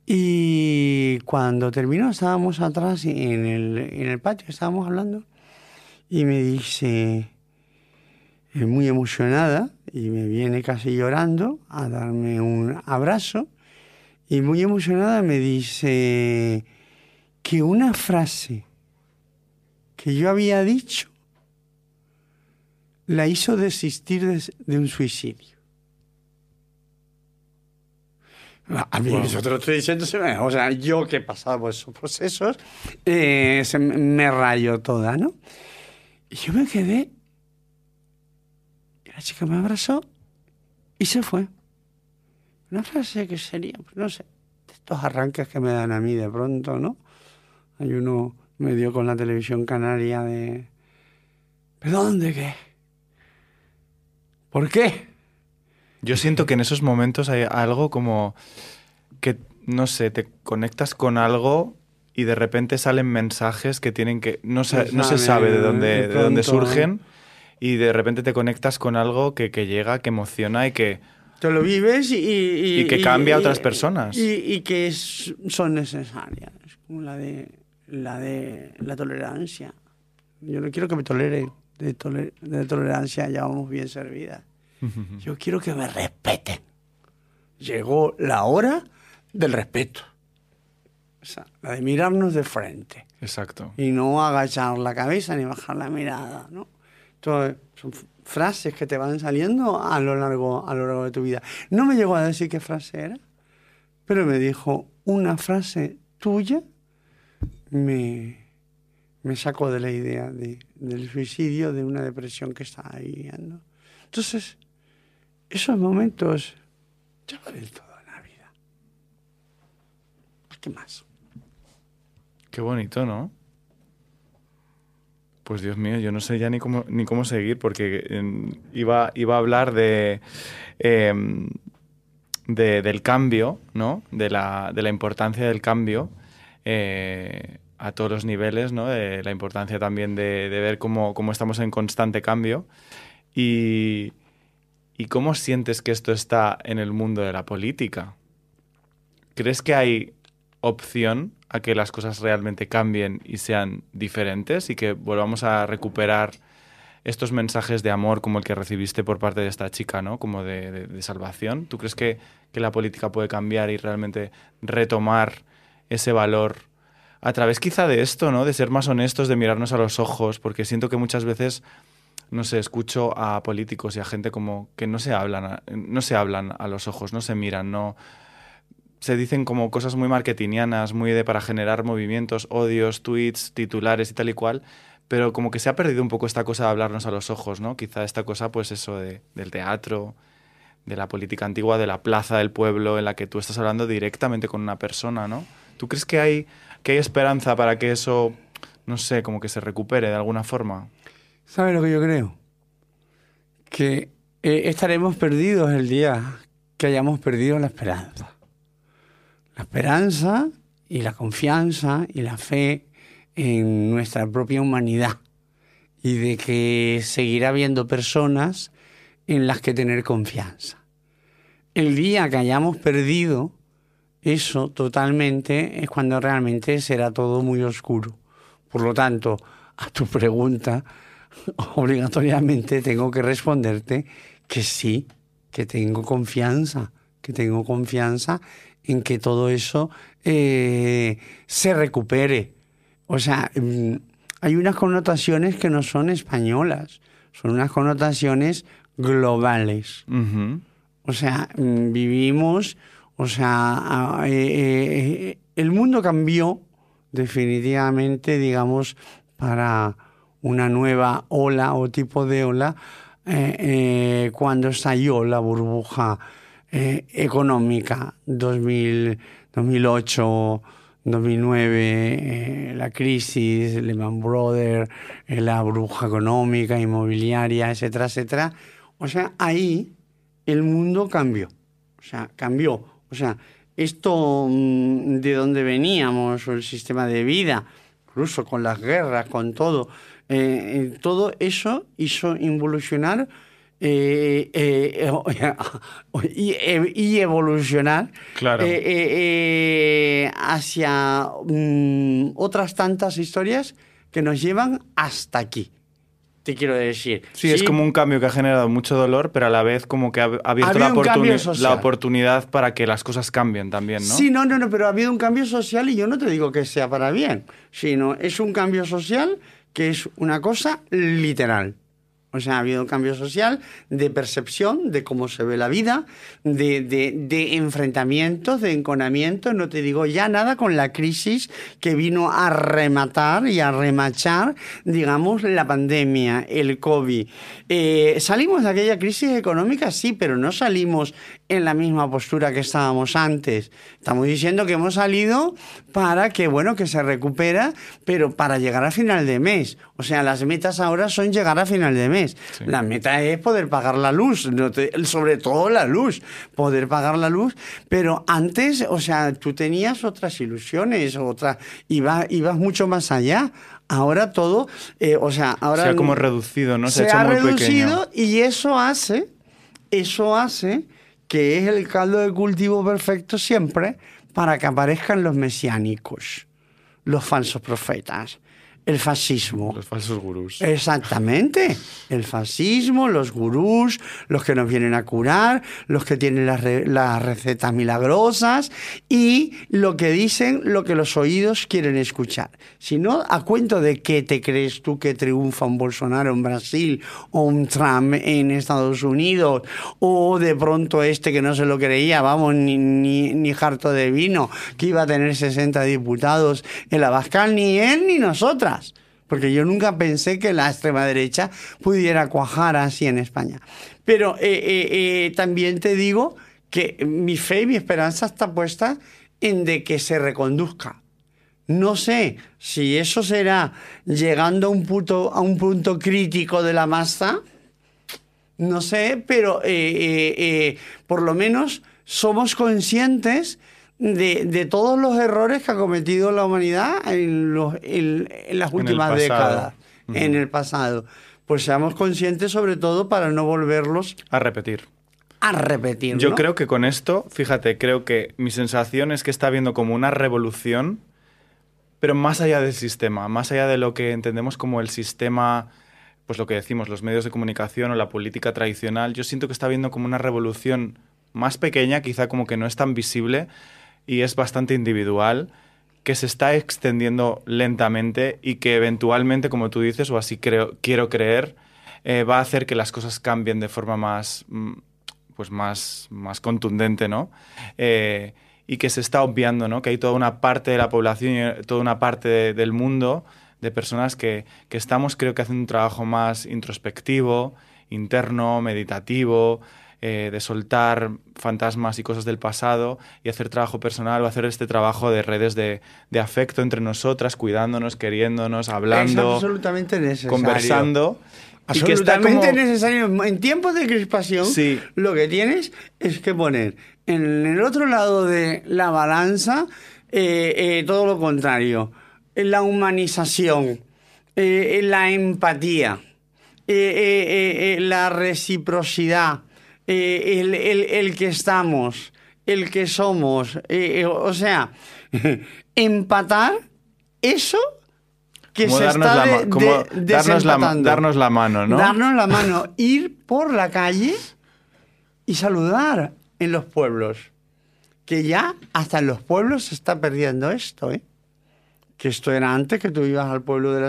Y cuando terminó, estábamos atrás en el, en el patio, estábamos hablando y me dice, muy emocionada, y me viene casi llorando a darme un abrazo, y muy emocionada me dice que una frase que yo había dicho la hizo desistir de, un suicidio. A mí, te lo estoy diciendo, o sea, yo que he pasado por esos procesos, eh, se me rayó toda, ¿no? Y yo me quedé, y la chica me abrazó y se fue. Una frase que sería, pues no sé, de estos arranques que me dan a mí de pronto, ¿no? Hay uno medio con la televisión canaria de... ¿Perdón de qué? ¿Por qué? Yo siento que en esos momentos hay algo como que, no sé, te conectas con algo y de repente salen mensajes que tienen que... No se, no se sabe de dónde, de, dónde surgen y de repente te conectas con algo que, que llega, que emociona y que... Te lo vives y... Y, que cambia a otras personas. Y, que son necesarias, como la de, la de la tolerancia. Yo no quiero que me tolere de, de tolerancia, ya vamos bien servidas. <laughs> Yo quiero que me respeten. Llegó la hora del respeto. Sea, la de mirarnos de frente. Exacto. Y no agachar la cabeza ni bajar la mirada, ¿no? Entonces, son frases que te van saliendo a lo largo, a lo largo de tu vida. No me llegó a decir qué frase era, pero me dijo una frase tuya me, me sacó de la idea de, del suicidio, de una depresión que estaba viviendo. Entonces, esos momentos ya valen todo en la vida. ¿Qué más? Qué bonito, ¿no? Pues Dios mío, yo no sé ya ni cómo, ni cómo seguir porque em, iba, iba a hablar de, em, de, del cambio, ¿no? De la, de la importancia del cambio eh, a todos los niveles, ¿no? De la importancia también de, de ver cómo, cómo, estamos en constante cambio. Y, ¿Y cómo sientes que esto está en el mundo de la política? ¿Crees que hay opción a que las cosas realmente cambien y sean diferentes y que volvamos a recuperar estos mensajes de amor como el que recibiste por parte de esta chica, ¿no? Como de, salvación. ¿Tú crees que, que, la política puede cambiar y realmente retomar ese valor a través quizá de esto, ¿no? De ser más honestos, de mirarnos a los ojos, porque siento que muchas veces no sé, escucho a políticos y a gente como que no se hablan, no se hablan a los ojos, no se miran, no se dicen como cosas muy marketingianas, muy de para generar movimientos, odios, tweets, titulares y tal y cual, pero como que se ha perdido un poco esta cosa de hablarnos a los ojos, ¿no? Quizá esta cosa, pues eso de, del teatro, de la política antigua, de la plaza del pueblo, en la que tú estás hablando directamente con una persona, ¿no? ¿Tú crees que hay, que hay esperanza para que eso, no sé, como que se recupere de alguna forma? ¿Sabe lo que yo creo? Que eh, estaremos perdidos el día que hayamos perdido la esperanza. La esperanza y la confianza y la fe en nuestra propia humanidad y de que seguirá habiendo personas en las que tener confianza. El día que hayamos perdido eso totalmente es cuando realmente será todo muy oscuro. Por lo tanto, a tu pregunta, <laughs> obligatoriamente tengo que responderte que sí, que tengo confianza, que tengo confianza en que todo eso eh, se recupere. O sea, mm, hay unas connotaciones que no son españolas, son unas connotaciones globales. O sea, mm, vivimos, o sea, eh, eh, el mundo cambió definitivamente, digamos, para una nueva ola o tipo de ola eh, cuando estalló la burbuja eh, económica 2000, 2008, 2009, la crisis, Lehman Brothers, la burbuja económica, inmobiliaria, etcétera, etcétera. O sea, ahí el mundo cambió. O sea, cambió. O sea, esto mm, de donde veníamos, el sistema de vida, incluso con las guerras, con todo, eh, todo eso hizo involucionar eh, <laughs> eh, y, evolucionar hacia mm, otras tantas historias que nos llevan hasta aquí. Te quiero decir. Sí, es como un cambio que ha generado mucho dolor, pero a la vez como que ha abierto la, la, oportunidad para que las cosas cambien también, ¿no? Sí, no, no, no, pero ha habido un cambio social y yo no te digo que sea para bien, sino es un cambio social que es una cosa literal. O sea, ha habido un cambio social de percepción de cómo se ve la vida, de, de, enfrentamientos, de enconamientos. No te digo ya nada con la crisis que vino a rematar y a remachar, digamos, la pandemia, el COVID. Eh, ¿Salimos de aquella crisis económica? Sí, pero no salimos en la misma postura que estábamos antes. Estamos diciendo que hemos salido para que, bueno, que se recupera, pero para llegar a final de mes. O sea, las metas ahora son llegar a final de mes. La meta es poder pagar la luz, sobre todo la luz, poder pagar la luz. Pero antes, o sea, tú tenías otras ilusiones, otras, ibas, ibas mucho más allá. Ahora todo, eh, o sea, ahora... Se ha como reducido, ¿no? Se, ha, reducido y eso hace, eso hace que es el caldo de cultivo perfecto siempre para que aparezcan los mesiánicos, los falsos profetas, el fascismo. Los falsos gurús. Exactamente. El fascismo, los gurús, los que nos vienen a curar, los que tienen las, las, recetas milagrosas y lo que dicen lo que los oídos quieren escuchar. Si no, ¿a cuento de qué te crees tú que triunfa un Bolsonaro en Brasil o un Trump en Estados Unidos o de pronto este que no se lo creía, vamos, ni, ni, ni harto de vino, que iba a tener 60 diputados en la Bascal, ni él ni nosotras? Porque yo nunca pensé que la extrema derecha pudiera cuajar así en España. Pero eh, eh, eh, también te digo que mi fe y mi esperanza está puesta en de que se reconduzca. No sé si eso será llegando a un a un punto crítico de la masa, no sé, pero por lo menos somos conscientes de, todos los errores que ha cometido la humanidad en, los, en, las últimas décadas, en el pasado. Pues seamos conscientes sobre todo para no volverlos a repetir. A repetir. Yo creo que con esto, fíjate, creo que mi sensación es que está habiendo como una revolución, pero más allá del sistema, más allá de lo que entendemos como el sistema pues lo que decimos, los medios de comunicación o la política tradicional, yo siento que está habiendo como una revolución más pequeña, quizá como que no es tan visible, y es bastante individual, que se está extendiendo lentamente y que eventualmente, como tú dices, o así creo, quiero creer, eh, va a hacer que las cosas cambien de forma más, mm, pues más, más contundente, ¿no? Eh, y que se está obviando, ¿no? Que hay toda una parte de la población y toda una parte del mundo de personas que, que, estamos, creo que haciendo un trabajo más introspectivo, interno, meditativo, eh, de soltar fantasmas y cosas del pasado y hacer trabajo personal o hacer este trabajo de redes de, afecto entre nosotras, cuidándonos, queriéndonos, hablando, es absolutamente necesario. conversando. Absolutamente necesario. En tiempos de crispación, lo que tienes es que poner en el otro lado de la balanza eh, eh, todo lo contrario. La humanización, la empatía, la reciprocidad, eh, el, que estamos, el que somos. Eh, eh, o sea, <laughs> empatar eso que se está la, como darnos, la, darnos la mano, ¿no? Darnos la <laughs> mano, ir por la calle y saludar en los pueblos. Que ya hasta en los pueblos se está perdiendo esto, ¿eh? Que esto era antes que tú ibas al pueblo de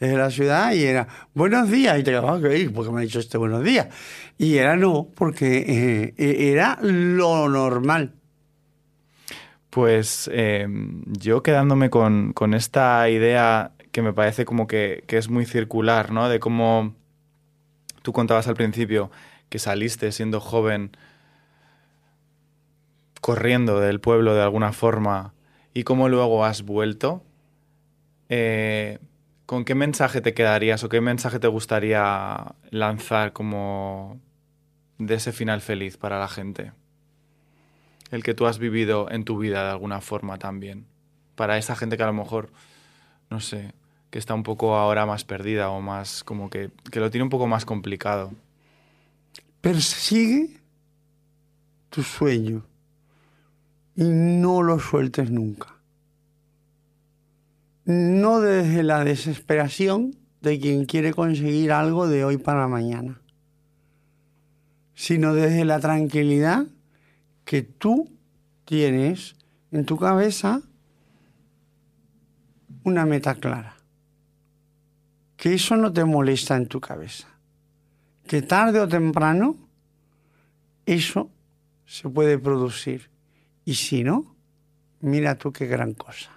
la, la ciudad y era buenos días y te quedabas que porque me ha dicho este buenos días y era no porque eh, e, era lo normal. Pues eh, yo quedándome con, con, esta idea que me parece como que, que, es muy circular no de cómo tú contabas al principio que saliste siendo joven corriendo del pueblo de alguna forma y cómo luego has vuelto eh, ¿con qué mensaje te quedarías o qué mensaje te gustaría lanzar como de ese final feliz para la gente? El que tú has vivido en tu vida de alguna forma también. Para esa gente que a lo mejor, no sé, que está un poco ahora más perdida o más como que, que lo tiene un poco más complicado. Persigue tu sueño y no lo sueltes nunca no desde la desesperación de quien quiere conseguir algo de hoy para mañana, sino desde la tranquilidad que tú tienes en tu cabeza una meta clara. Que eso no te molesta en tu cabeza. que tarde o temprano eso se puede producir. Y si no, mira tú qué gran cosa,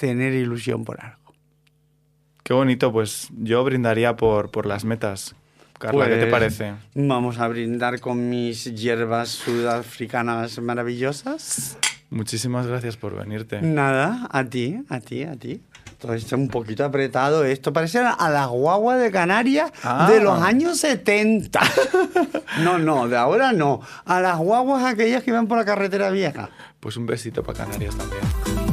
tener ilusión por algo. Qué bonito, pues yo brindaría por, por las metas. Carla, ¿qué te Pues, parece? Vamos a brindar con mis hierbas sudafricanas maravillosas. Muchísimas gracias por venirte. Nada, a ti, a ti, a ti. Todo esto un poquito apretado. Esto parece a las guaguas de Canarias Ah. de los años 70. <laughs> No, no, de ahora no. A las guaguas aquellas que iban por la carretera vieja. Pues un besito para Canarias también.